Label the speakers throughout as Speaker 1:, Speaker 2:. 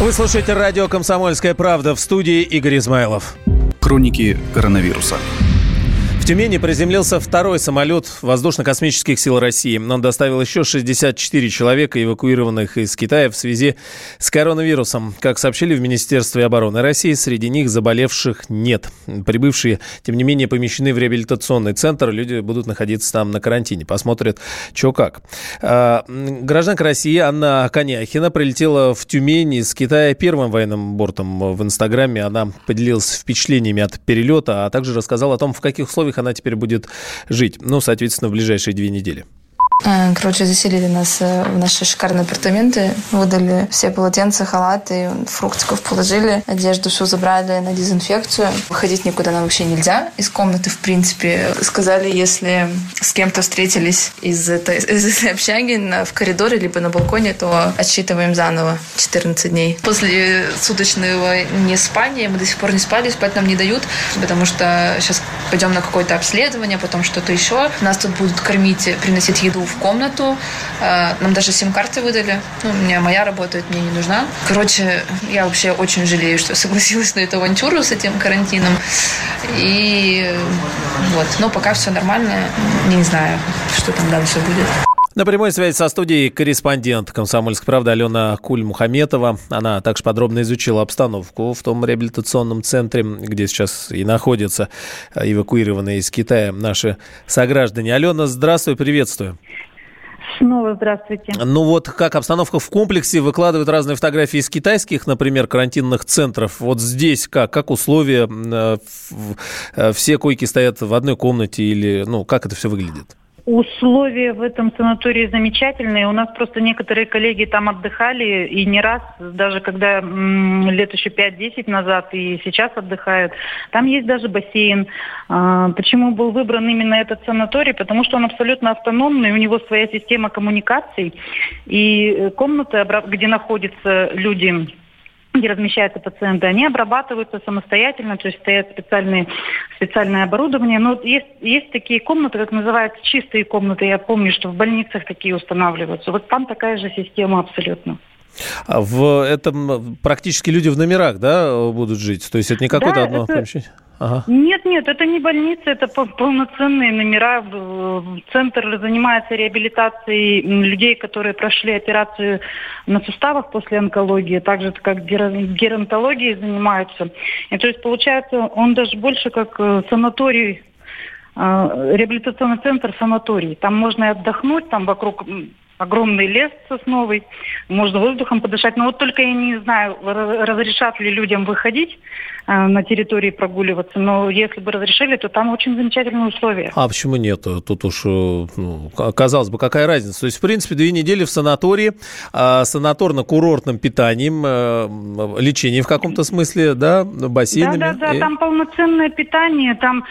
Speaker 1: Вы слушаете радио «Комсомольская правда» в студии Игорь Измайлов.
Speaker 2: Хроники коронавируса.
Speaker 1: Тюмени приземлился второй самолет воздушно-космических сил России. Он доставил еще 64 человека, эвакуированных из Китая в связи с коронавирусом. Как сообщили в Министерстве обороны России, среди них заболевших нет. Прибывшие, тем не менее, помещены в реабилитационный центр. Люди будут находиться там на карантине. Посмотрят, что как. А, гражданка России Анна Коняхина прилетела в Тюмень из Китая первым военным бортом в Инстаграме. Она поделилась впечатлениями от перелета, а также рассказала о том, в каких условиях она теперь будет жить. Ну, соответственно, в ближайшие две недели.
Speaker 3: Э, короче, заселили нас э, в наши шикарные апартаменты, выдали все полотенца, халаты, фруктиков положили, одежду все забрали на дезинфекцию. Выходить никуда нам вообще нельзя из комнаты, в принципе. Сказали, если с кем-то встретились из этой, из этой общаги на, в коридоре либо на балконе, то отсчитываем заново 14 дней. После суточного не спания мы до сих пор не спали, спать нам не дают, потому что сейчас пойдем на какое-то обследование, потом что-то еще. Нас тут будут кормить, приносить еду в комнату. Э, нам даже сим-карты выдали. Ну, у меня моя работает, мне не нужна. Короче, я вообще очень жалею, что согласилась на эту авантюру с этим карантином. И вот. Но пока все нормально. Не знаю, что там дальше будет.
Speaker 1: На прямой связи со студией корреспондент «Комсомольской правды» Алена Куль-Мухаметова. Она также подробно изучила обстановку в том реабилитационном центре, где сейчас и находятся эвакуированные из Китая наши сограждане. Алена, здравствуй, приветствую.
Speaker 4: Снова здравствуйте.
Speaker 1: Ну вот как обстановка в комплексе, выкладывают разные фотографии из китайских, например, карантинных центров. Вот здесь как? Как условия? Э, э, все койки стоят в одной комнате или, ну, как это все выглядит?
Speaker 4: Условия в этом санатории замечательные. У нас просто некоторые коллеги там отдыхали, и не раз, даже когда м, лет еще 5-10 назад, и сейчас отдыхают. Там есть даже бассейн. А, почему был выбран именно этот санаторий? Потому что он абсолютно автономный, у него своя система коммуникаций, и комнаты, где находятся люди, где размещаются пациенты, они обрабатываются самостоятельно, то есть стоят специальные, специальное оборудование. Но есть, есть такие комнаты, как называются чистые комнаты. Я помню, что в больницах такие устанавливаются. Вот там такая же система абсолютно.
Speaker 1: А в этом практически люди в номерах, да, будут жить? То есть это не какое-то да, одно это... помещение?
Speaker 4: Ага. Нет, нет, это не больница, это полноценные номера. Центр занимается реабилитацией людей, которые прошли операцию на суставах после онкологии, так же как геронтологией занимаются. И то есть получается, он даже больше как э, санаторий э, реабилитационный центр санаторий. Там можно и отдохнуть, там вокруг огромный лес сосновый, можно воздухом подышать. Но вот только я не знаю, разрешат ли людям выходить на территории прогуливаться. Но если бы разрешили, то там очень замечательные условия.
Speaker 1: А почему нет? Тут уж, э, ну, казалось бы, какая разница? То есть, в принципе, две недели в санатории, а, санаторно-курортным питанием, э, лечение в каком-то смысле, да, бассейнами?
Speaker 4: Да, да, да, там полноценное питание. Там,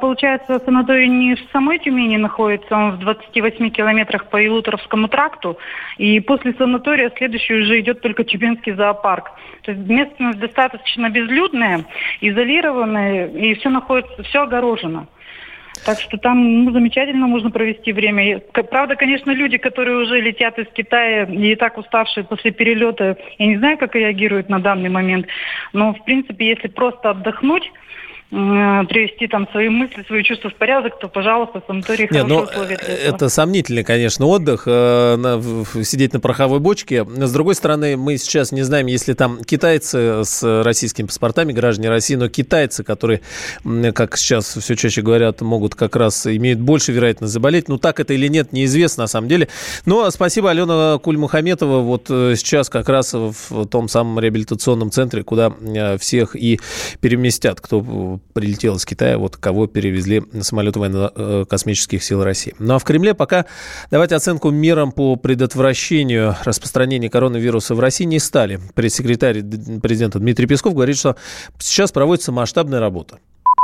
Speaker 4: получается, санаторий не в самой Тюмени находится, он в 28 километрах по Илуторовскому тракту, и после санатория следующий уже идет только Чебинский зоопарк. То есть местность достаточно безлюдная, изолированная, и все находится, все огорожено. Так что там ну, замечательно можно провести время. Правда, конечно, люди, которые уже летят из Китая и так уставшие после перелета, я не знаю, как реагируют на данный момент, но, в принципе, если просто отдохнуть, привести там свои мысли, свои чувства в порядок, то, пожалуйста, санаторий Нет, ну, условия
Speaker 1: для этого. Это сомнительный, конечно, отдых, э, сидеть на пороховой бочке. С другой стороны, мы сейчас не знаем, если там китайцы с российскими паспортами, граждане России, но китайцы, которые, как сейчас все чаще говорят, могут как раз, имеют больше вероятность заболеть. Ну, так это или нет, неизвестно на самом деле. Но спасибо, Алена Кульмухаметова, вот э, сейчас как раз в том самом реабилитационном центре, куда э, всех и переместят, кто прилетел из Китая, вот кого перевезли на самолет военно-космических сил России. Ну а в Кремле пока давать оценку мерам по предотвращению распространения коронавируса в России не стали. Пресс-секретарь президента Дмитрий Песков говорит, что сейчас проводится масштабная работа.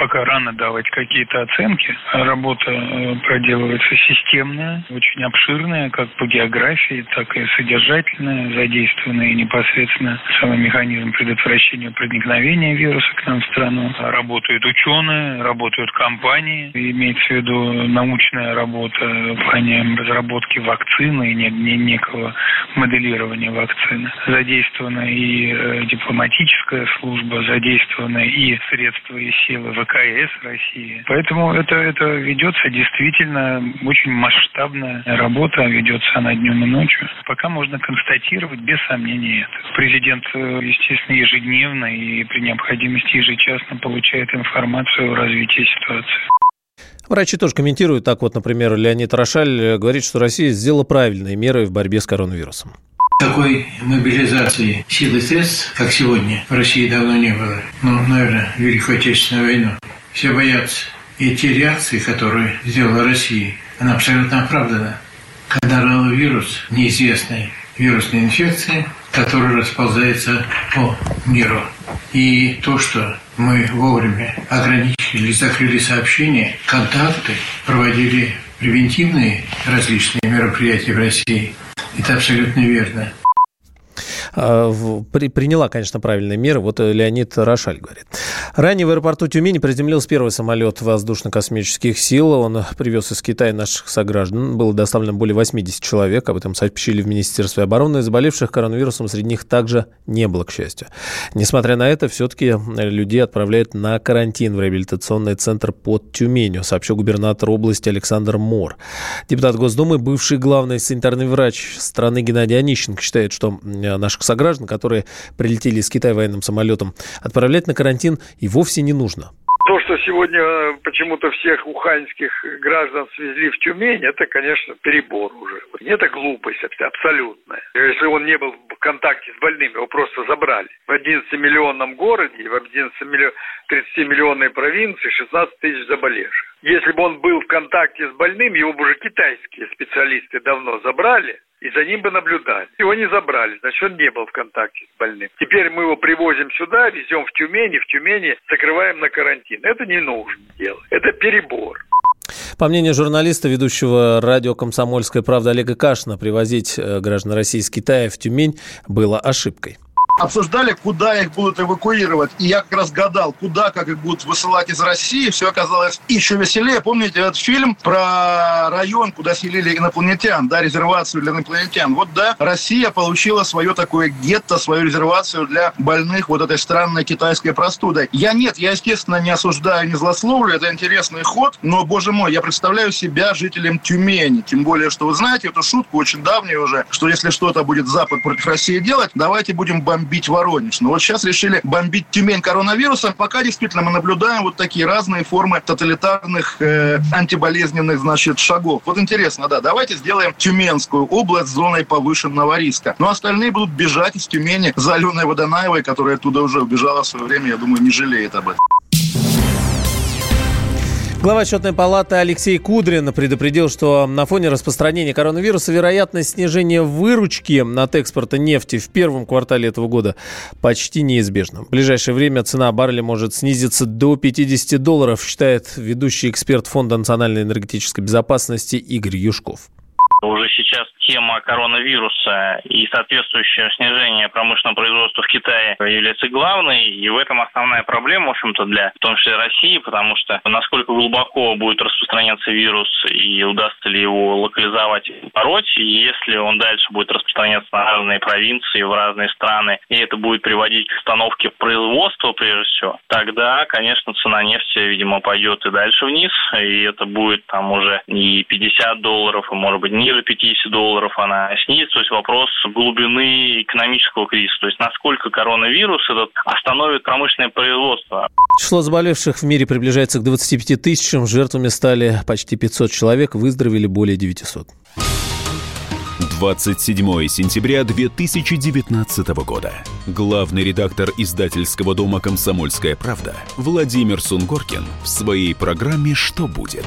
Speaker 5: По пока рано давать какие-то оценки. Работа э, проделывается системная, очень обширная, как по географии, так и содержательная, задействованная непосредственно самый механизм предотвращения проникновения вируса к нам в страну. Работают ученые, работают компании, имеется в виду научная работа в плане разработки вакцины и не, не, некого моделирования вакцины. Задействована и э, дипломатическая служба, задействованы и средства и силы ВКС России. Поэтому это, это ведется действительно очень масштабная работа, ведется она днем и ночью. Пока можно констатировать без сомнения это. Президент, э, естественно, ежедневно и при необходимости ежечасно получает информацию о развитии ситуации.
Speaker 1: Врачи тоже комментируют. Так вот, например, Леонид Рошаль говорит, что Россия сделала правильные меры в борьбе с коронавирусом.
Speaker 6: Такой мобилизации сил и средств, как сегодня, в России давно не было. Ну, наверное, Великую Отечественную войну. Все боятся. И те реакции, которые сделала Россия, она абсолютно оправдана. Когда вирус неизвестной вирусной инфекции, который расползается по миру. И то, что мы вовремя ограничили, закрыли сообщения, контакты, проводили превентивные различные мероприятия в России – это абсолютно верно.
Speaker 1: А, при, приняла, конечно, правильные меры. Вот э, Леонид Рошаль говорит. Ранее в аэропорту Тюмени приземлился первый самолет воздушно-космических сил. Он привез из Китая наших сограждан. Было доставлено более 80 человек. Об этом сообщили в Министерстве обороны. Заболевших коронавирусом среди них также не было, к счастью. Несмотря на это, все-таки людей отправляют на карантин в реабилитационный центр под Тюменью, сообщил губернатор области Александр Мор. Депутат Госдумы, бывший главный санитарный врач страны Геннадий Онищенко считает, что наших сограждан, которые прилетели из Китая военным самолетом, отправлять на карантин и вовсе не нужно.
Speaker 7: То, что сегодня э, почему-то всех уханьских граждан свезли в Тюмень, это, конечно, перебор уже. Это глупость абсолютная. Если он не был в контакте с больными, его просто забрали. В 11-миллионном городе, в 11 миллион, 30-миллионной провинции 16 тысяч заболевших. Если бы он был в контакте с больным, его бы уже китайские специалисты давно забрали, и за ним бы наблюдали. Его не забрали, значит, он не был в контакте с больным. Теперь мы его привозим сюда, везем в Тюмень, и в Тюмени закрываем на карантин. Это не нужно делать. Это перебор.
Speaker 1: По мнению журналиста, ведущего радио «Комсомольская правда» Олега Кашина, привозить э, граждан России из Китая в Тюмень было ошибкой
Speaker 8: обсуждали, куда их будут эвакуировать. И я как раз гадал, куда, как их будут высылать из России. Все оказалось еще веселее. Помните этот фильм про район, куда селили инопланетян, да, резервацию для инопланетян? Вот да, Россия получила свое такое гетто, свою резервацию для больных вот этой странной китайской простудой. Я нет, я, естественно, не осуждаю, не злословлю, это интересный ход, но, боже мой, я представляю себя жителем Тюмени. Тем более, что вы знаете эту шутку очень давнюю уже, что если что-то будет Запад против России делать, давайте будем бомбить бомбить Воронеж. Но вот сейчас решили бомбить Тюмень коронавирусом. Пока действительно мы наблюдаем вот такие разные формы тоталитарных э, антиболезненных, значит, шагов. Вот интересно, да, давайте сделаем Тюменскую область зоной повышенного риска. Но остальные будут бежать из Тюмени за Аленой Водонаевой, которая оттуда уже убежала в свое время, я думаю, не жалеет об этом.
Speaker 1: Глава отчетной палаты Алексей Кудрин предупредил, что на фоне распространения коронавируса вероятность снижения выручки от экспорта нефти в первом квартале этого года почти неизбежна. В ближайшее время цена барреля может снизиться до 50 долларов, считает ведущий эксперт Фонда национальной энергетической безопасности Игорь Юшков.
Speaker 9: Уже сейчас тема коронавируса и соответствующее снижение промышленного производства в Китае является главной, и в этом основная проблема, в общем-то, для в том числе России, потому что насколько глубоко будет распространяться вирус и удастся ли его локализовать и пороть, и если он дальше будет распространяться на разные провинции, в разные страны, и это будет приводить к остановке производства, прежде всего, тогда, конечно, цена нефти, видимо, пойдет и дальше вниз, и это будет там уже не 50 долларов, а может быть ниже 50 долларов, долларов она снизится. То есть вопрос глубины экономического кризиса. То есть насколько коронавирус этот остановит промышленное производство.
Speaker 1: Число заболевших в мире приближается к 25 тысячам. Жертвами стали почти 500 человек, выздоровели более 900.
Speaker 10: 27 сентября 2019 года. Главный редактор издательского дома «Комсомольская правда» Владимир Сунгоркин в своей программе «Что будет?»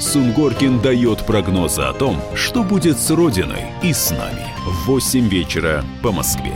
Speaker 10: Сунгоркин дает прогнозы о том, что будет с Родиной и с нами в 8 вечера по Москве.